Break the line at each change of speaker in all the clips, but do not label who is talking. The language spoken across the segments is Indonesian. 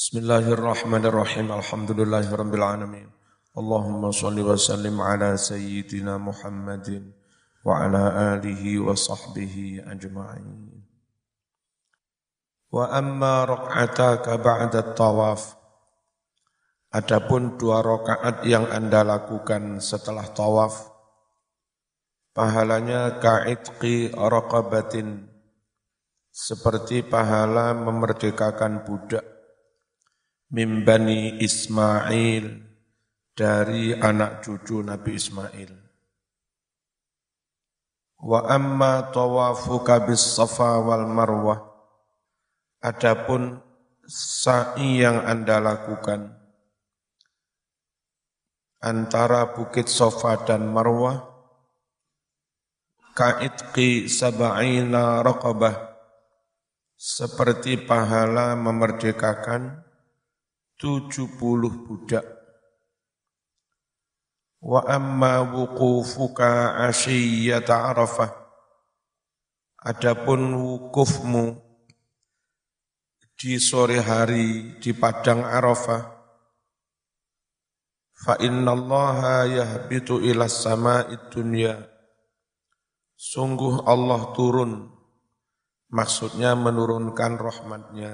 Bismillahirrahmanirrahim. Alhamdulillahirabbil alamin. Allahumma shalli wa sallim ala sayyidina Muhammadin wa ala alihi wa sahbihi ajma'in. Wa amma rak'ataka ba'da tawaf. Adapun dua rakaat yang Anda lakukan setelah tawaf, pahalanya ka'itqi raqabatin, seperti pahala memerdekakan budak mimbani Ismail dari anak cucu Nabi Ismail. Wa amma tawafuka bis safa wal marwah. Adapun sa'i yang Anda lakukan antara Bukit Sofa dan Marwah ka'itqi sab'ina raqabah seperti pahala memerdekakan 70 budak wa amma wuqufuka asyiyata arafah adapun wukufmu di sore hari di padang Arafah Fa inna allaha yahbitu ila sama'i dunya. Sungguh Allah turun, maksudnya menurunkan rahmatnya,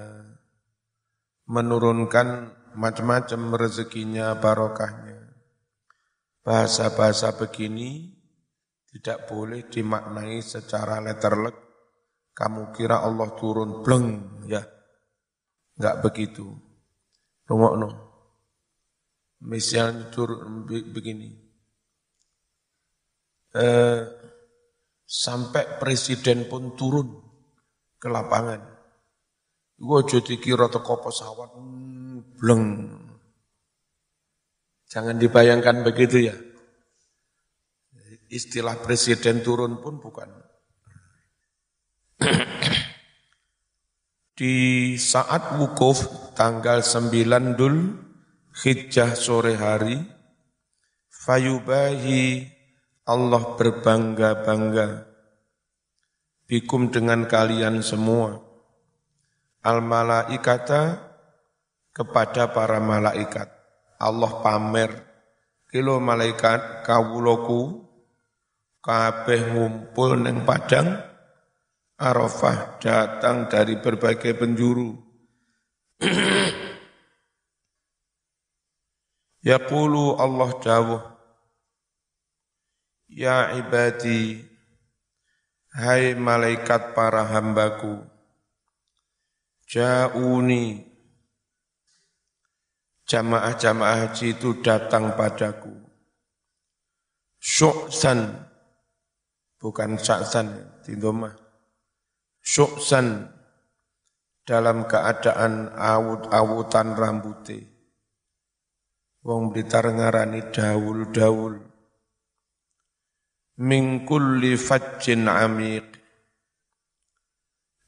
menurunkan macam-macam rezekinya, barokahnya. Bahasa-bahasa begini tidak boleh dimaknai secara letterlek. Kamu kira Allah turun bleng ya. Enggak begitu. Rungokno. Misalnya turun begini. Eh, sampai presiden pun turun ke lapangan. Gue jadi kira teko pesawat, bleng. Jangan dibayangkan begitu ya. Istilah presiden turun pun bukan. Di saat wukuf tanggal 9 Dul Hijjah sore hari, fayubahi Allah berbangga-bangga bikum dengan kalian semua. Al malaikata kepada para malaikat. Allah pamer kilo malaikat kawuloku kabeh ngumpul neng padang Arafah datang dari berbagai penjuru. Yaqulu Allah dawuh Ya ibadi Hai malaikat para hambaku Ja'uni Jamaah-jamaah haji itu datang padaku Syuksan Bukan syaksan Tindomah Syuksan Dalam keadaan awut-awutan rambutnya Wong Blitar ngarani dawul-dawul. Min kulli fajjin amiq.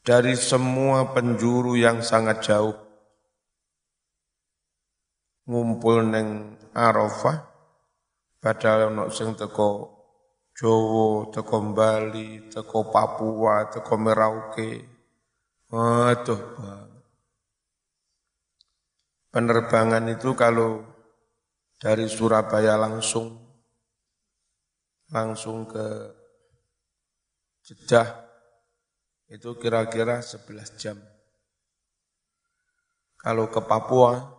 Dari semua penjuru yang sangat jauh. Ngumpul neng Arafah. Padahal ono sing teko Jawa, teko Bali, teko Papua, teko Merauke. Aduh, penerbangan itu kalau dari Surabaya langsung langsung ke Jeddah itu kira-kira 11 jam. Kalau ke Papua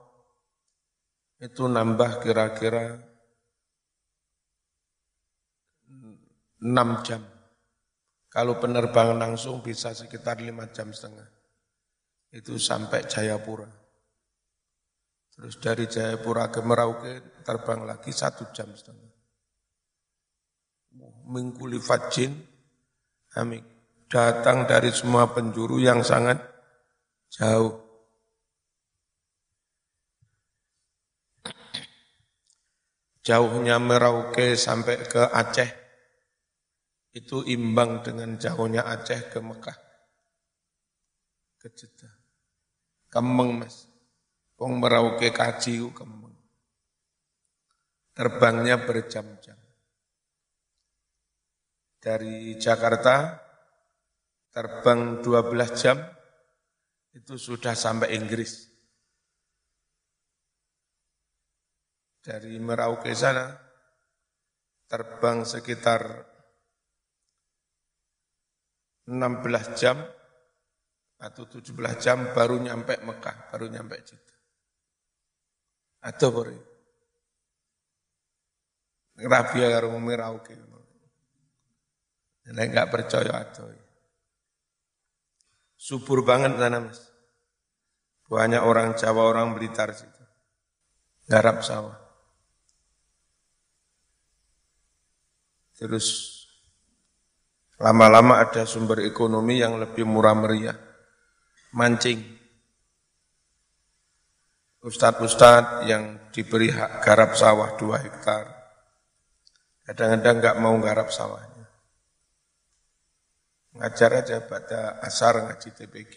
itu nambah kira-kira 6 jam. Kalau penerbangan langsung bisa sekitar 5 jam setengah. Itu sampai Jayapura. Terus dari Jayapura ke Merauke terbang lagi satu jam setengah. Mingkuli fajin, amik. Datang dari semua penjuru yang sangat jauh. Jauhnya Merauke sampai ke Aceh, itu imbang dengan jauhnya Aceh ke Mekah. Ke Jeddah. Kemeng mas. Wong merauke kaji kemeng. Terbangnya berjam-jam. Dari Jakarta terbang 12 jam itu sudah sampai Inggris. Dari Merauke sana terbang sekitar 16 jam atau 17 jam baru nyampe Mekah, baru nyampe Jeddah. Atau baru Rabia karo Merauke. Nek enggak percaya atau subur banget sana mas. Banyak orang Jawa, orang Blitar situ. Garap sawah. Terus lama-lama ada sumber ekonomi yang lebih murah meriah. Mancing. Ustadz-ustadz yang diberi hak garap sawah dua hektar. Kadang-kadang nggak mau garap sawahnya. Ngajar aja pada asar ngaji TPQ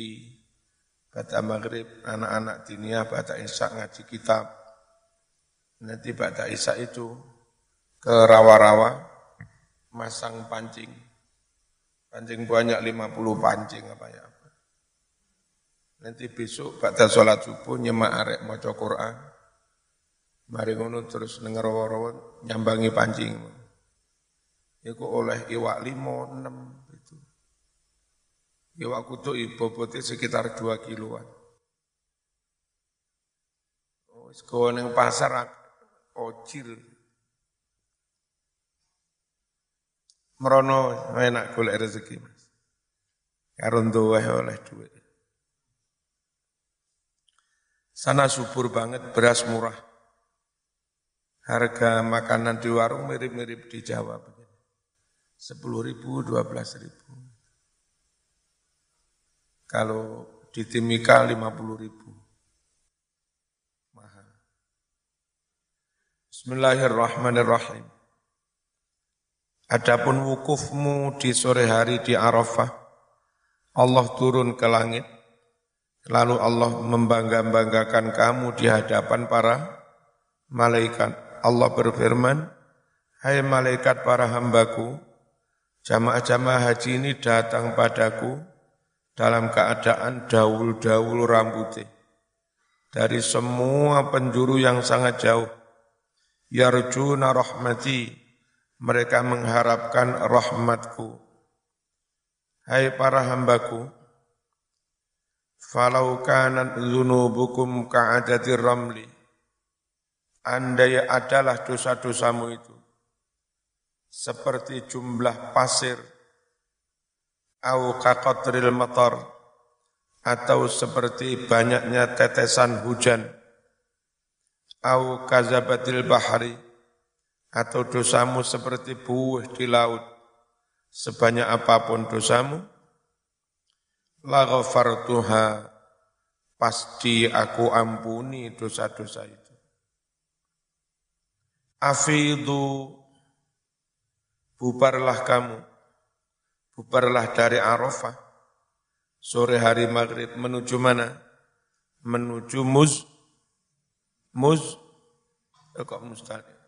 Bata maghrib, anak-anak dinia, bata isya ngaji kitab. Nanti bata isya itu ke rawa-rawa, masang pancing. Pancing banyak 50 pancing apa ya. Nanti besok bata sholat subuh nyemak arek maca Quran. Mari ngono terus denger rawa-rawa nyambangi pancing. Iku oleh iwak limo, enam, Iwak kutuk bobotnya sekitar 2 kiloan. Oh, sekolah yang pasar ojir. Merono enak golek rezeki mas. Karun doa oleh duit. Sana subur banget, beras murah. Harga makanan di warung mirip-mirip di Jawa. Sepuluh ribu, dua belas ribu. Kalau di Timika 50 ribu. Mahal. Bismillahirrahmanirrahim. Adapun wukufmu di sore hari di Arafah, Allah turun ke langit, lalu Allah membangga-banggakan kamu di hadapan para malaikat. Allah berfirman, Hai malaikat para hambaku, jamaah-jamaah haji ini datang padaku, dalam keadaan daul-daul rambutnya. Dari semua penjuru yang sangat jauh. Yarjuna rahmati, mereka mengharapkan rahmatku. Hai para hambaku, falau kanat zunubukum ka'adatir ramli, andai adalah dosa-dosamu itu, seperti jumlah pasir au kaqatril matar atau seperti banyaknya tetesan hujan au kazabatil bahari atau dosamu seperti buih di laut sebanyak apa pun dosamu la ghafartuha pasti aku ampuni dosa-dosa itu afidu bubarlah kamu bubarlah dari Arafah, sore hari maghrib menuju mana? Menuju Muz, Muz, kok Musdalifah?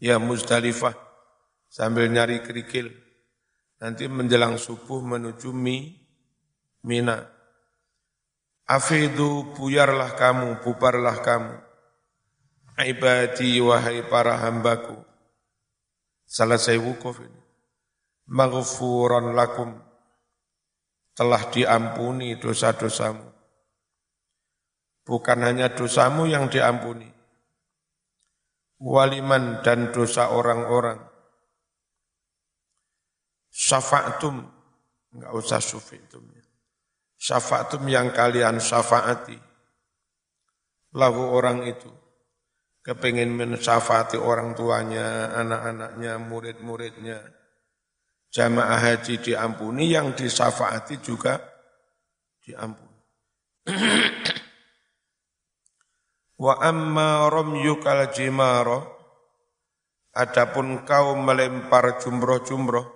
Ya Muzdalifah, sambil nyari kerikil. Nanti menjelang subuh menuju Mi, Mina. Afidu buyarlah kamu, bubarlah kamu. Ibadi wahai para hambaku. Selesai wukuf ini maghfuran lakum telah diampuni dosa-dosamu. Bukan hanya dosamu yang diampuni. Waliman dan dosa orang-orang. Syafa'atum, enggak usah sufi'tum. Syafa'atum yang kalian syafaati. Lahu orang itu. Kepingin mensyafaati orang tuanya, anak-anaknya, murid-muridnya jamaah haji diampuni, yang disafaati juga diampuni. Wa amma ramyukal jimaro, adapun kau melempar jumroh-jumroh,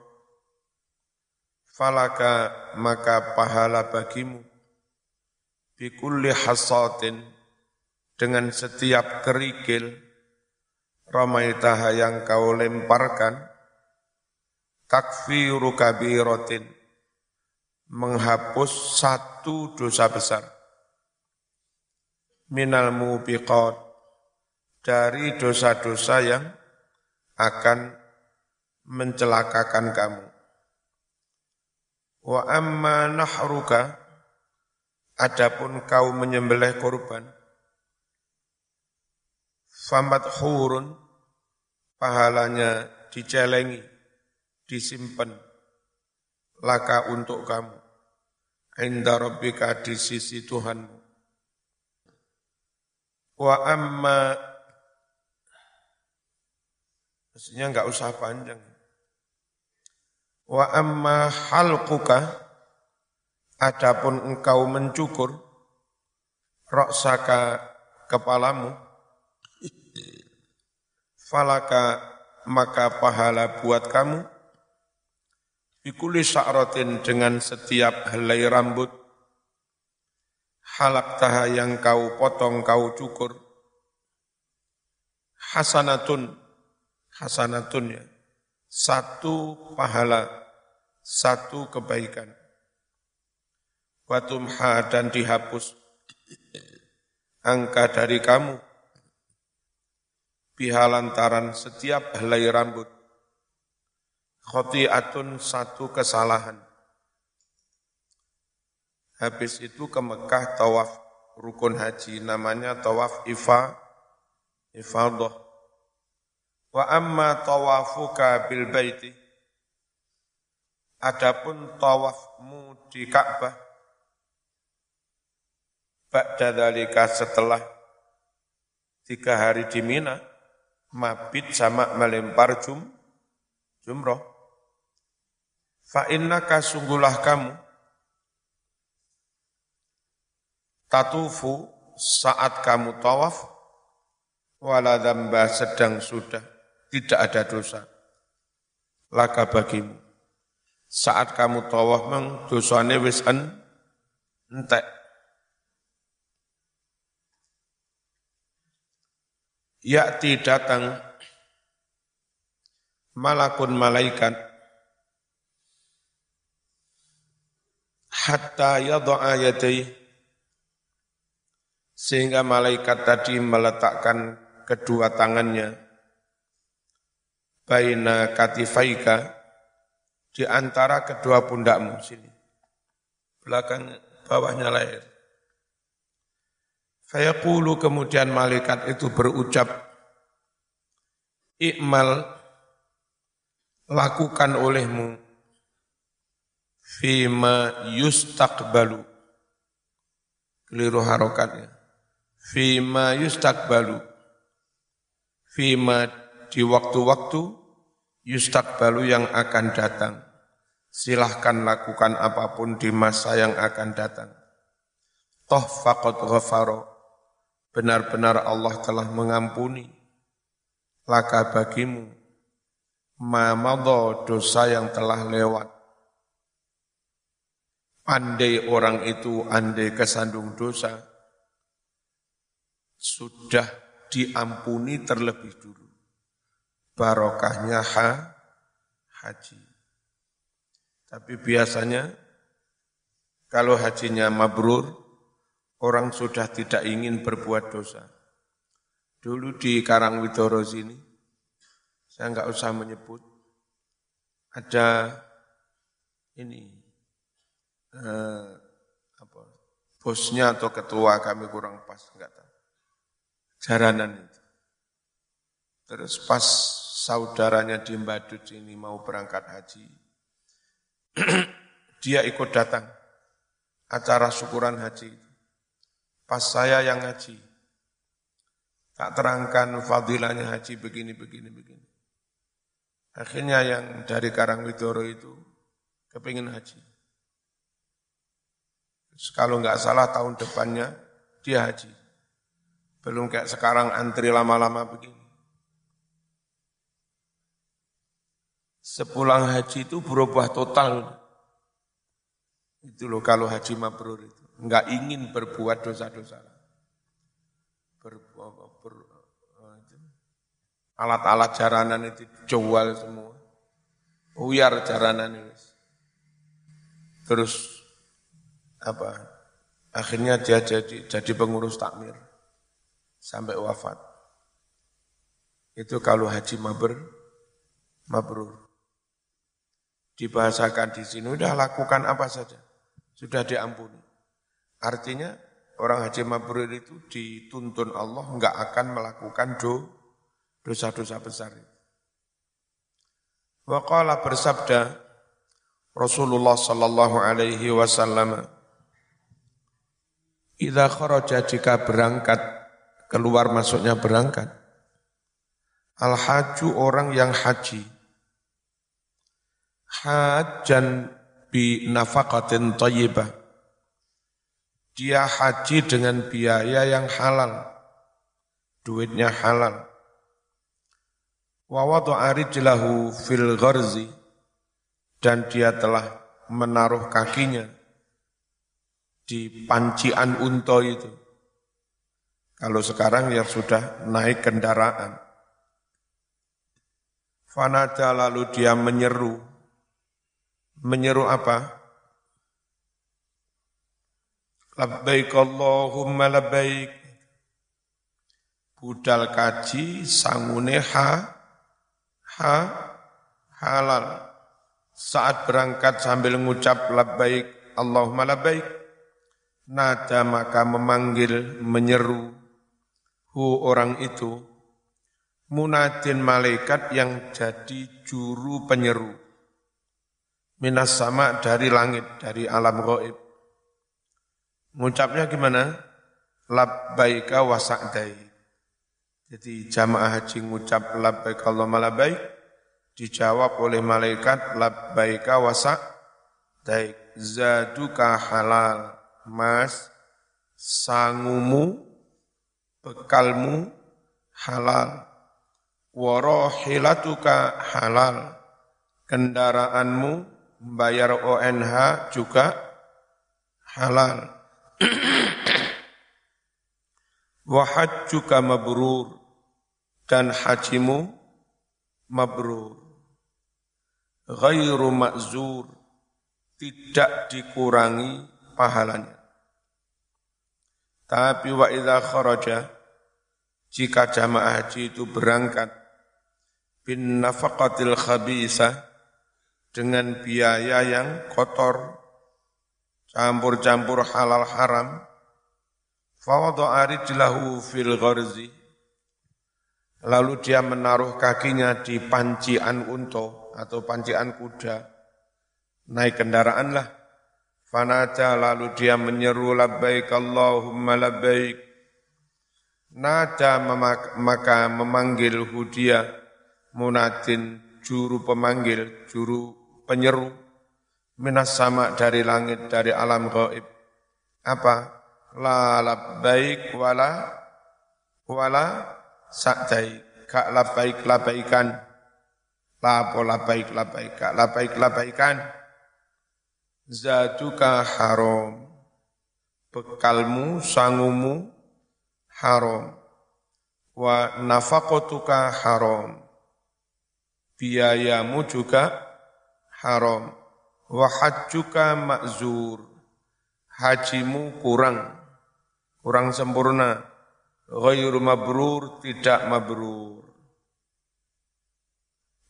falaka maka pahala bagimu, bikulli hasatin, dengan setiap kerikil, ramaitaha yang kau lemparkan, takfiru kabiratin menghapus satu dosa besar minal mubiqat. Dari dosa-dosa yang akan mencelakakan kamu. Wa amma nahruka adapun kau menyembelih korban famat hurun pahalanya dicelengi disimpan laka untuk kamu. Inda rabbika di sisi Tuhanmu wa amma Mestinya enggak usah panjang. Wa amma halquka adapun engkau mencukur roksaka kepalamu falaka maka pahala buat kamu bikuli sa'ratin dengan setiap helai rambut halak taha yang kau potong kau cukur hasanatun hasanatun ya. Satu pahala, satu kebaikan. Watumha dan dihapus angka dari kamu bihalantaran setiap helai rambut. Khotiatun satu kesalahan. Habis itu ke Mekah tawaf rukun haji namanya tawaf ifa ifadah. Wa amma tawafuka bil baiti Adapun tawafmu di Ka'bah Ba'da dalika setelah tiga hari di Mina Mabit sama melempar jum, jumroh. Fa innaka sungguhlah kamu Tatufu saat kamu tawaf Wala sedang sudah tidak ada dosa. Laka bagimu. Saat kamu tawaf meng dosane wis en, entek. Yakti datang malakun malaikat hatta yadha'a yadai sehingga malaikat tadi meletakkan kedua tangannya baina katifaika di antara kedua pundakmu sini. Belakang bawahnya lahir. Fayaqulu kemudian malaikat itu berucap, Ikmal lakukan olehmu fima yustakbalu. Keliru harokatnya. Fima yustakbalu. Fima di waktu-waktu yustakbalu yang akan datang. Silahkan lakukan apa pun di masa yang akan datang. Toh faqad ghafaro. Benar-benar Allah telah mengampuni. Laka bagimu. Mamado dosa yang telah lewat. Andai orang itu andai kesandung dosa. Sudah diampuni terlebih dulu barokahnya ha, haji. Tapi biasanya kalau hajinya mabrur, orang sudah tidak ingin berbuat dosa. Dulu di Karangwidoro sini, saya nggak usah menyebut, ada ini eh, apa bosnya atau ketua kami kurang pas nggak tahu jaranan itu. Terus pas saudaranya di Mbadut ini mau berangkat haji. Dia ikut datang acara syukuran haji. Pas saya yang haji, tak terangkan fadilahnya haji begini, begini, begini. Akhirnya yang dari Karangwidoro itu kepingin haji. Kalau nggak salah tahun depannya dia haji. Belum kayak sekarang antri lama-lama begini. Sepulang haji itu berubah total. Itu loh kalau haji mabrur itu. Enggak ingin berbuat dosa-dosa. Alat-alat jaranan itu jual semua. Uyar jaranan itu. Terus apa? Akhirnya dia jadi jadi pengurus takmir sampai wafat. Itu kalau haji mabrur, mabrur. Dibahasakan di sini, udah lakukan apa saja. Sudah diampuni. Artinya orang haji mabrur itu dituntun Allah enggak akan melakukan do, dosa-dosa besar. Waqala bersabda Rasulullah sallallahu alaihi wasallam Idza kharaja jika berangkat keluar masuknya berangkat Al haju orang yang haji. Hajan bi nafaqatin thayyibah. Dia haji dengan biaya yang halal. Duitnya halal. Wa wada'a rijlahu fil gharzi dan dia telah menaruh kakinya di pancian unta itu. Kalau sekarang ya sudah naik kendaraan. Fanada lalu dia menyeru. Menyeru apa? Labbaik Allahumma labbaik. Budal kaji sangune ha, ha, halal. Saat berangkat sambil mengucap labbaik Allahumma labbaik. Nada maka memanggil, menyeru hu orang itu munadin malaikat yang jadi juru penyeru. Minas sama dari langit, dari alam gaib. Ngucapnya gimana? Labbaika wa Jadi jamaah haji ngucap labbaik Allahumma labbaik, dijawab oleh malaikat labbaika wa sa'daik. Zaduka halal, mas, sangumu, bekalmu halal warohilatuka halal, kendaraanmu bayar ONH juga halal. juga mabrur dan hajimu mabrur. Ghairu makzur tidak dikurangi pahalanya. Tapi wa idza kharaja jika jamaah haji itu berangkat bin nafaqatil khabisa dengan biaya yang kotor, campur-campur halal haram, fawadha arijlahu fil gharzi, lalu dia menaruh kakinya di pancian unto atau pancian kuda, naik kendaraan lah, fanaja lalu dia menyeru labbaik Allahumma labbaik, nada maka memanggil hudia, munadin juru pemanggil, juru penyeru minas sama dari langit dari alam gaib. Apa? La labbaik wala wala sa'dai. Kak labbaik labbaikan. Lapo labbaik labbaik. Kak labbaik labbaikan. Zatuka haram. Bekalmu, sangumu haram. Wa nafakotuka haram biayamu juga haram. Wa hajjuka ma'zur. Hajimu kurang, kurang sempurna. Ghairu mabrur, tidak mabrur.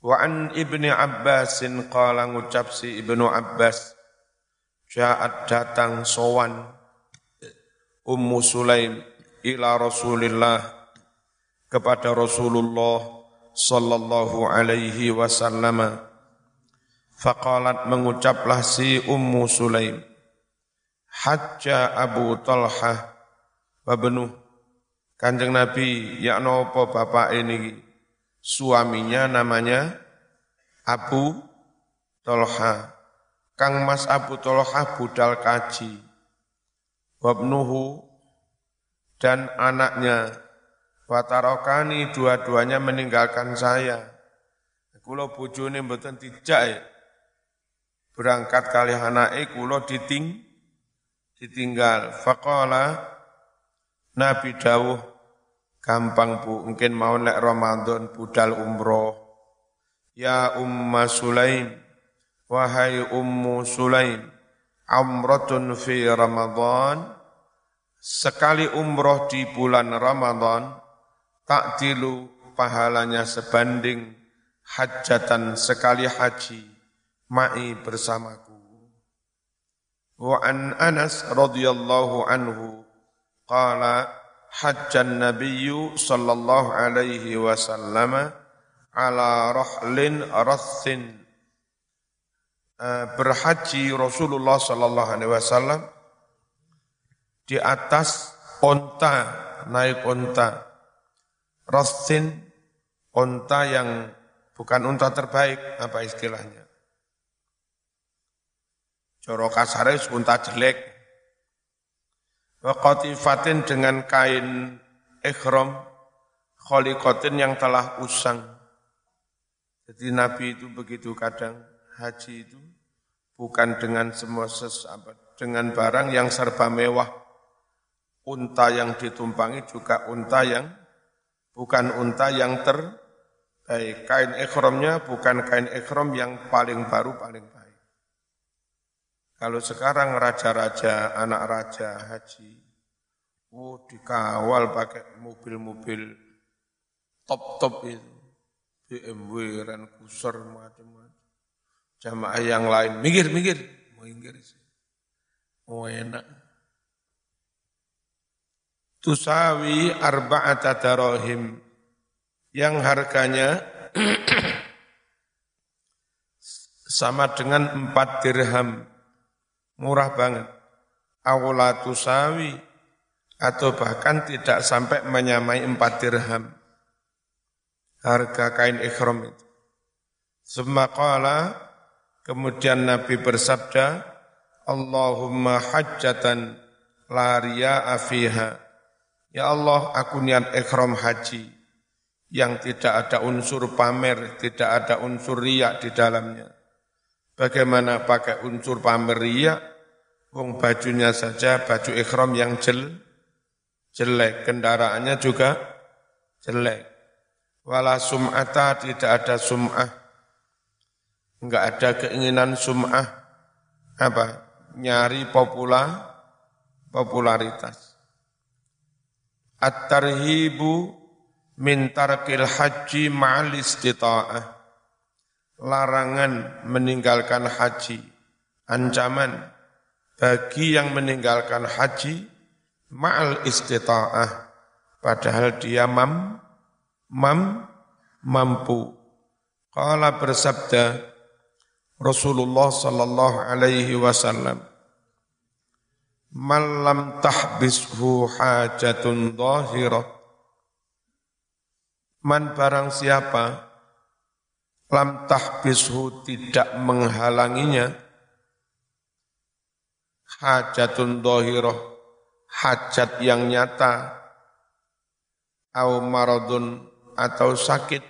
Wa an ibni Abbasin qala ngucap si ibnu Abbas. Ja'at datang sowan. Ummu Sulaim ila Rasulillah kepada Rasulullah sallallahu alaihi wasallam. Faqalat mengucaplah si Ummu Sulaim hajja Abu Talha wa benuh Kanjeng Nabi ya nopo bapak ini? Suaminya namanya Abu Talha Kang Mas Abu Talha budal kaji wabnuhu dan anaknya Watarokani dua-duanya meninggalkan saya. Kulo bojone mboten dijak berangkat kali anake kulo diting ditinggal. Faqala Nabi dawuh gampang Bu, mungkin mau nek Ramadan budal umroh. Ya Umma Sulaim, wahai Ummu Sulaim, umratun fi Ramadan, sekali umroh di bulan Ramadan, takdilu pahalanya sebanding hajatan sekali haji ma'i bersamaku. Wa an Anas radhiyallahu anhu qala hajjan nabiyyu sallallahu alaihi wasallam ala rahlin rassin eh, berhaji Rasulullah sallallahu alaihi wasallam di atas onta naik onta rassin onta yang bukan unta terbaik apa istilahnya Coro kasare unta jelek. Wa qatifatin dengan kain ikhram kholiqatin yang telah usang. Jadi Nabi itu begitu kadang haji itu bukan dengan semua sesabat, dengan barang yang serba mewah. Unta yang ditumpangi juga unta yang bukan unta yang terbaik. Kain ikhramnya bukan kain ikhram yang paling baru, paling baik. Kalau sekarang raja-raja, anak raja haji, oh dikawal pakai mobil-mobil top-top itu. BMW, Ren Cruiser, macam-macam. Jamaah yang lain, minggir, minggir. Mau minggir. Oh enak. Tusawi arba'ata darahim. Yang harganya sama dengan empat dirham murah banget. Awla tusawi atau bahkan tidak sampai menyamai empat dirham. Harga kain ikhram itu. Semakala kemudian Nabi bersabda, Allahumma hajjatan la riya'a fiha. Ya Allah, aku niat ikhram haji yang tidak ada unsur pamer, tidak ada unsur riak di dalamnya. Bagaimana pakai unsur pamer riak? Wong bajunya saja baju ikhram yang jel, jelek, kendaraannya juga jelek. Wala sum'ata tidak ada sum'ah. Enggak ada keinginan sum'ah. Apa? Nyari popular, popularitas. At-tarhibu min tarkil haji ma'al istita'ah larangan meninggalkan haji, ancaman bagi yang meninggalkan haji ma'al istita'ah padahal dia mam, mam mampu. Qala bersabda Rasulullah sallallahu alaihi wasallam Malam tahbishu hajatun dhahirah Man barang siapa lam tahbishu tidak menghalanginya hajatun dohiroh hajat yang nyata au maradun atau sakit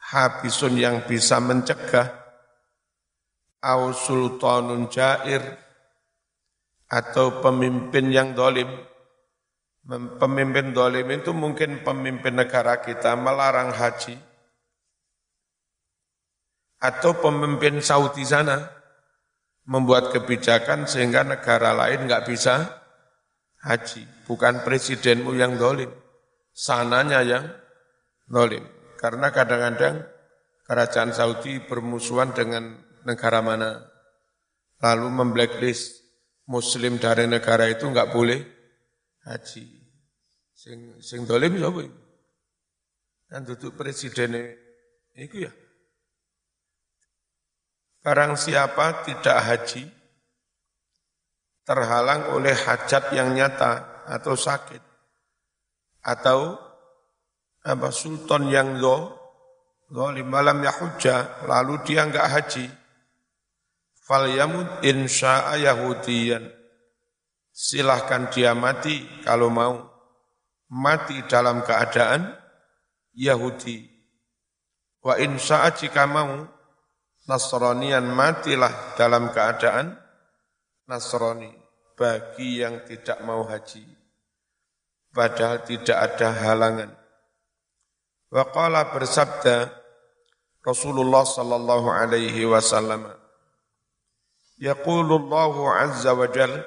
habisun yang bisa mencegah au sultanun jair atau pemimpin yang dolim pemimpin dolim itu mungkin pemimpin negara kita melarang haji atau pemimpin Saudi sana membuat kebijakan sehingga negara lain nggak bisa haji. Bukan presidenmu yang dolim, sananya yang dolim. Karena kadang-kadang kerajaan Saudi bermusuhan dengan negara mana. Lalu memblacklist muslim dari negara itu nggak boleh haji. Sing, sing dolim siapa itu? Kan duduk presidennya itu ya. Barang siapa tidak haji, terhalang oleh hajat yang nyata atau sakit, atau apa sultan yang zo, zalim malam yahujja, lalu dia enggak haji, fal yamud insya'a yahudiyan. Silahkan dia mati kalau mau. Mati dalam keadaan Yahudi. Wa insya'a jika mau, Nasranian matilah dalam keadaan Nasrani bagi yang tidak mau haji. Padahal tidak ada halangan. Waqala bersabda Rasulullah sallallahu alaihi wasallam Yaqulullahu azza wa jal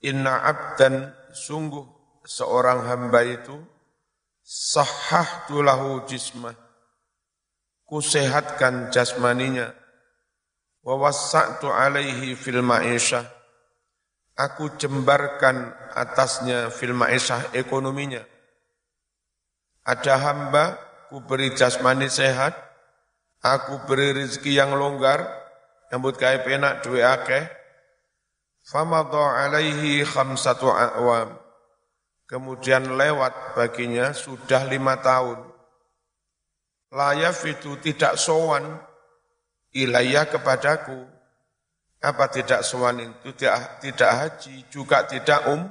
Inna abdan sungguh seorang hamba itu sahhahtu lahu jismah kusehatkan jasmaninya wa alaihi fil ma'isyah aku jembarkan atasnya fil ma'isyah ekonominya. Ada hamba ku beri jasmani sehat aku beri rezeki yang longgar nyambut kai penak duwe akeh famadha alaihi khamsatu a'wam kemudian lewat baginya sudah lima tahun. Layaf itu tidak sowan ilayah kepadaku. Apa tidak sowan itu tidak, tidak haji, juga tidak um,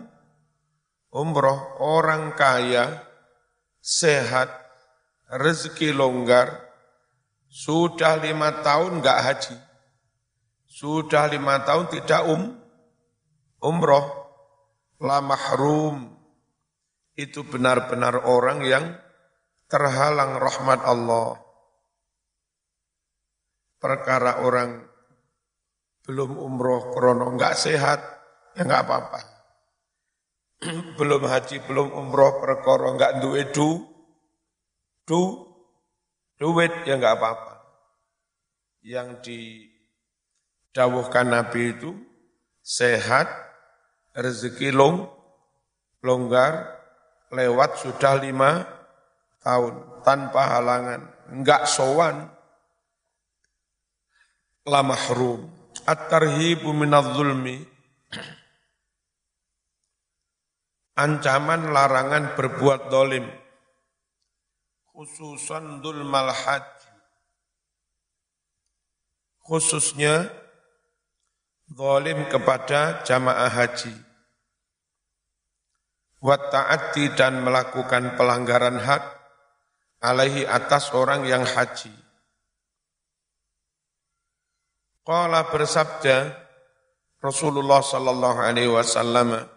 umroh. Orang kaya, sehat, rezeki longgar, sudah lima tahun enggak haji. Sudah lima tahun tidak um, umroh. La mahrum, itu benar-benar orang yang terhalang rahmat Allah. Perkara orang belum umroh krono enggak sehat, ya enggak apa-apa. belum haji, belum umroh perkara enggak duwe du, du, duit, ya enggak apa-apa. Yang didawuhkan Nabi itu sehat, rezeki long, longgar, lewat sudah lima tahun tanpa halangan, enggak sowan, la mahrum. At-tarhibu minadh-zulmi ancaman larangan berbuat dolim. Khususan dulmal haji khususnya dolim kepada jamaah haji. Wa ta'ati dan melakukan pelanggaran hak alaihi atas orang yang haji. Qala bersabda Rasulullah sallallahu alaihi wasallam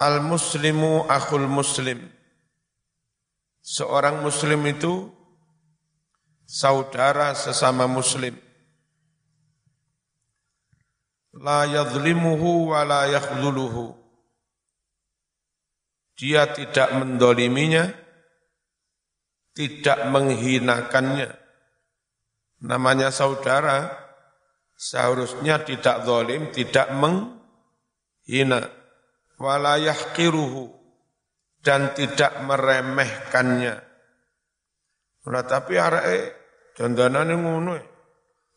Al muslimu akhul muslim. Seorang muslim itu saudara sesama muslim La yadhlimuhu wa la yakhdhuluhu dia tidak mendoliminya, tidak menghinakannya. Namanya saudara, seharusnya tidak zalim, tidak menghina. Walayah kiruhu, dan tidak meremehkannya. Nah, tapi arek dandanane ngono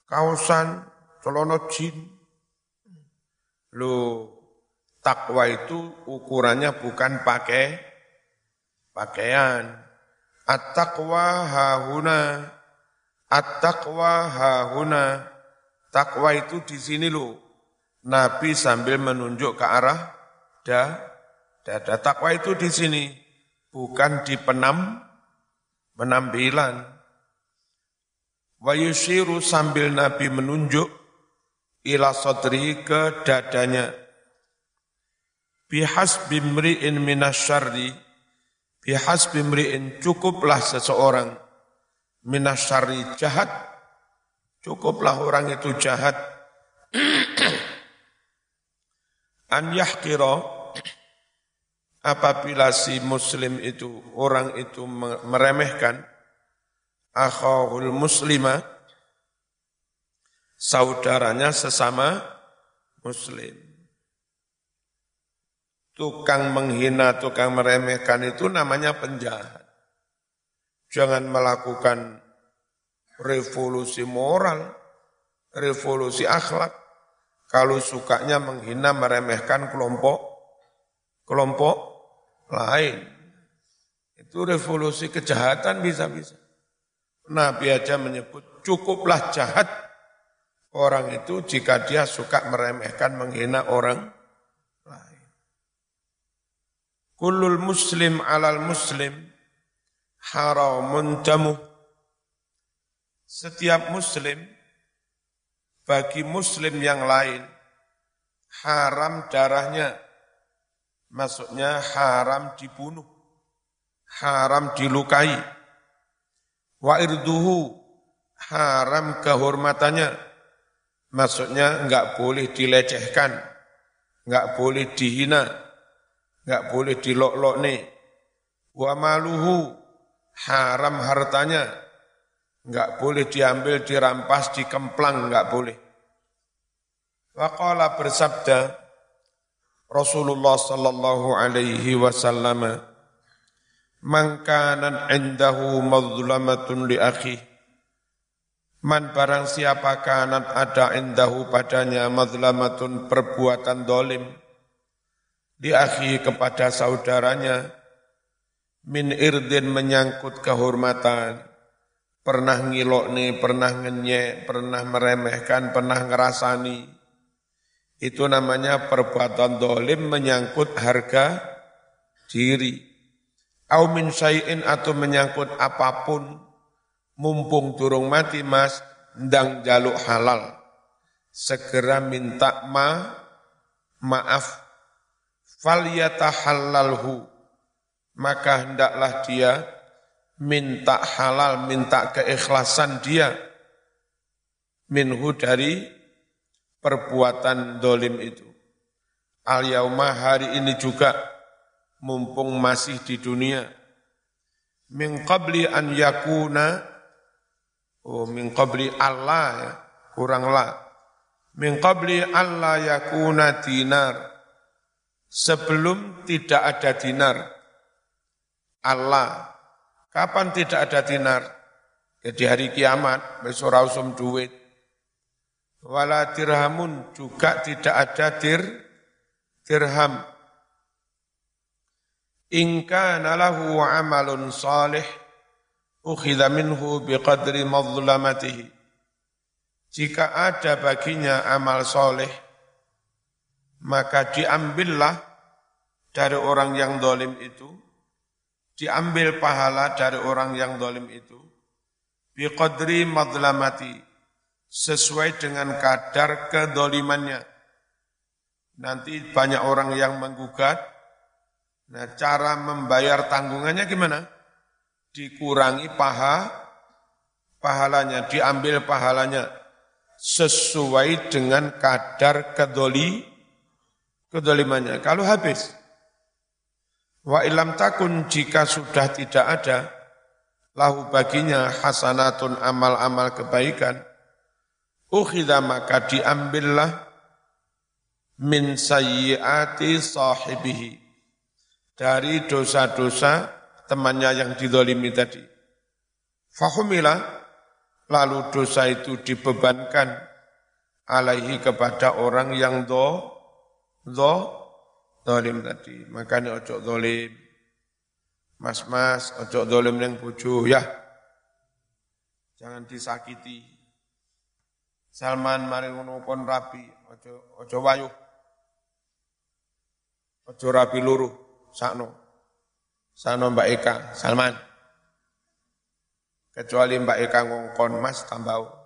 kausan celono jin. Lu Takwa itu ukurannya bukan pakai pakaian. At-taqwa hahuna. At-taqwa hahuna. Takwa itu di sini loh. Nabi sambil menunjuk ke arah da, dada. Takwa itu di sini. Bukan di penam, penampilan. Wa sambil Nabi menunjuk ila sodri ke dadanya. Bihas bimri'in minasyarri bihas bimri'in cukuplah seseorang minasyarri jahat cukuplah orang itu jahat. An yahkira apabila si muslim itu orang itu meremehkan akhahul muslima saudaranya sesama muslim Tukang menghina, tukang meremehkan itu namanya penjahat. Jangan melakukan revolusi moral, revolusi akhlak. Kalau sukanya menghina, meremehkan kelompok kelompok lain. Itu revolusi kejahatan bisa-bisa. Nabi aja menyebut cukuplah jahat orang itu jika dia suka meremehkan, menghina orang Kullul muslim alal muslim haramun jamu. Setiap muslim bagi muslim yang lain haram darahnya. Maksudnya haram dibunuh, haram dilukai. Wa irduhu haram kehormatannya. Maksudnya enggak boleh dilecehkan, enggak boleh dihina, Enggak boleh dilok-lok nih. Wa maluhu haram hartanya. Enggak boleh diambil, dirampas, dikemplang, enggak boleh. Waqala bersabda Rasulullah sallallahu alaihi wasallam Man kanan indahu mazlamatun li akhi Man barang siapa kanan ada indahu padanya mazlamatun perbuatan dolim di akhi kepada saudaranya min irdin menyangkut kehormatan. Pernah ngilok nih, pernah ngenyek, pernah meremehkan, pernah ngerasani. Itu namanya perbuatan dolim menyangkut harga diri. Au min syai'in atau menyangkut apa pun, mumpung turung mati mas, ndang jaluk halal. Segera minta ma, maaf. Fal yatahallalhu. Maka hendaklah dia minta halal, minta keikhlasan dia minhu dari perbuatan dolim itu. Al hari ini juga mumpung masih di dunia. Min qabli an yakuna oh min qabli Allah ya, kurang la. Min qabli Allah yakuna dinar. Sebelum tidak ada dinar. Allah. Kapan tidak ada dinar? Ya di hari kiamat, besok rausum duit wala dirhamun juga tidak ada dir dirham in kana lahu amalun salih ukhidha minhu biqadri madlamatihi jika ada baginya amal soleh maka diambillah dari orang yang dolim itu diambil pahala dari orang yang dolim itu biqadri madlamati sesuai dengan kadar kedolimannya. Nanti banyak orang yang menggugat. Nah, cara membayar tanggungannya gimana? Dikurangi paha, pahalanya, diambil pahalanya sesuai dengan kadar kedoli, kedolimannya. Kalau habis, wa ilam takun jika sudah tidak ada, lahu baginya hasanatun amal-amal kebaikan, ukhidha maka diambillah min sayyiati sahibihi dari dosa-dosa temannya yang didolimi tadi. Fahumila lalu dosa itu dibebankan alaihi kepada orang yang do do dolim tadi. Makanya ojo dolim. Mas-mas, ojo dolim yang buju ya. Jangan disakiti. Salman mari ngono rapi, ojo ojo wayu. Ojo rapi luruh, sakno. Sano Mbak Eka, Salman. Kecuali Mbak Eka ngongkon Mas tambah